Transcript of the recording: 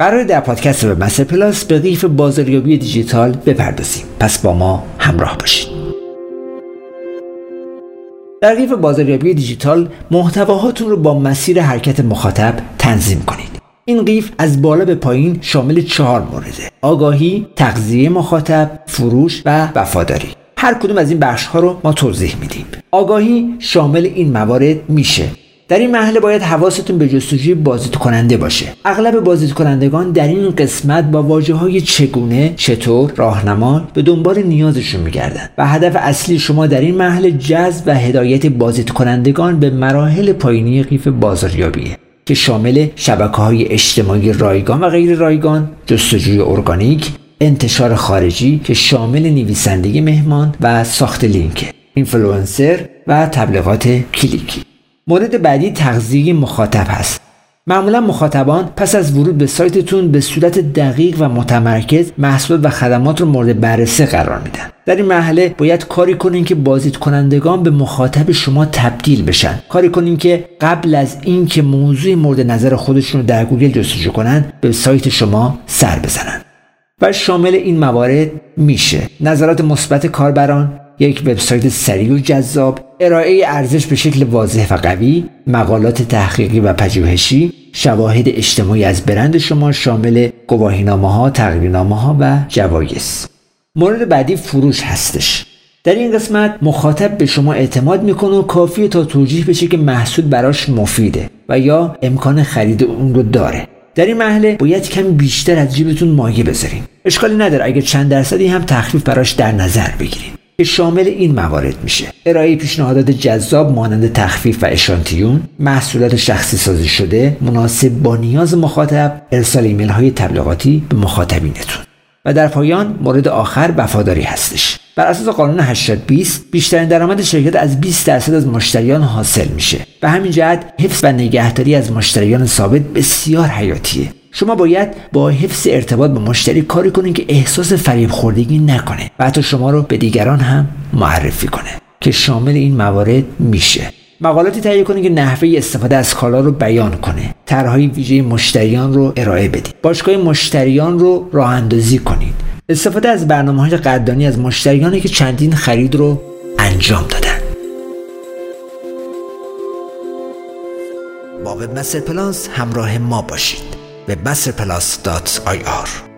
قرار در پادکست به مستر پلاس به قیف بازاریابی دیجیتال بپردازیم. پس با ما همراه باشید. در قیف بازاریابی دیجیتال محتواهاتون رو با مسیر حرکت مخاطب تنظیم کنید. این قیف از بالا به پایین شامل چهار مورده آگاهی، تغذیه مخاطب، فروش و وفاداری. هر کدوم از این بخش ها رو ما توضیح میدیم. آگاهی شامل این موارد میشه. در این مرحله باید حواستون به جستجوی بازدید کننده باشه. اغلب بازدید کنندگان در این قسمت با واژه های چگونه چطور راهنما به دنبال نیازشون میگردن و هدف اصلی شما در این مرحله جذب و هدایت بازدید کنندگان به مراحل پایینی قیف بازاریابیه که شامل شبکه های اجتماعی رایگان و غیر رایگان جستجوی ارگانیک انتشار خارجی که شامل نویسندگی مهمان و ساخت لینک اینفلوئنسر و تبلیغات کلیکی. مورد بعدی تغذیه مخاطب هست. معمولا مخاطبان پس از ورود به سایتتون به صورت دقیق و متمرکز محصول و خدمات رو مورد بررسی قرار میدن. در این مرحله باید کاری کنین که بازدید کنندگان به مخاطب شما تبدیل بشن. کاری کنین که قبل از اینکه موضوع مورد نظر خودشون رو در گوگل جستجو کنن به سایت شما سر بزنن. و شامل این موارد میشه نظرات مثبت کاربران یک وبسایت سریع و جذاب ارائه ارزش به شکل واضح و قوی مقالات تحقیقی و پژوهشی شواهد اجتماعی از برند شما شامل گواهینامه ها تقریرنامه ها و جوایز. مورد بعدی فروش هستش. در این قسمت مخاطب به شما اعتماد می‌کنه و کافیه تا توجیه بشه که محصول براش مفیده و یا امکان خرید اون رو داره. در این مرحله باید کمی بیشتر از جیبتون مایه بذارین. اشکالی نداره. اگه چند درصدی هم تخفیف براش در نظر بگیریم که شامل این موارد میشه. ارائه پیشنهادات جذاب مانند تخفیف و اشانتیون محصولات شخصی سازی شده مناسب با نیاز مخاطب ارسال ایمیل های تبلیغاتی به مخاطبینتون. و در پایان مورد آخر وفاداری هستش. بر اساس قانون 820 بیشترین درآمد شرکت از 20 درصد از مشتریان حاصل میشه. به همین جهت حفظ و نگهداری از مشتریان ثابت بسیار حیاتیه. شما باید با حفظ ارتباط با مشتری کاری کنید که احساس فریب خوردگی نکنه و حتی شما رو به دیگران هم معرفی کنه که شامل این موارد میشه. مقالاتی تهیه کنید که نحوه استفاده از کالا رو بیان کنه. طرحهای ویژه مشتریان رو ارائه بدید باشگاه مشتریان رو راه اندازی کنید استفاده از برنامه های قدردانی از مشتریانی که چندین خرید رو انجام دادن. با وب پلاس همراه ما باشید. به بسرپلاس.ir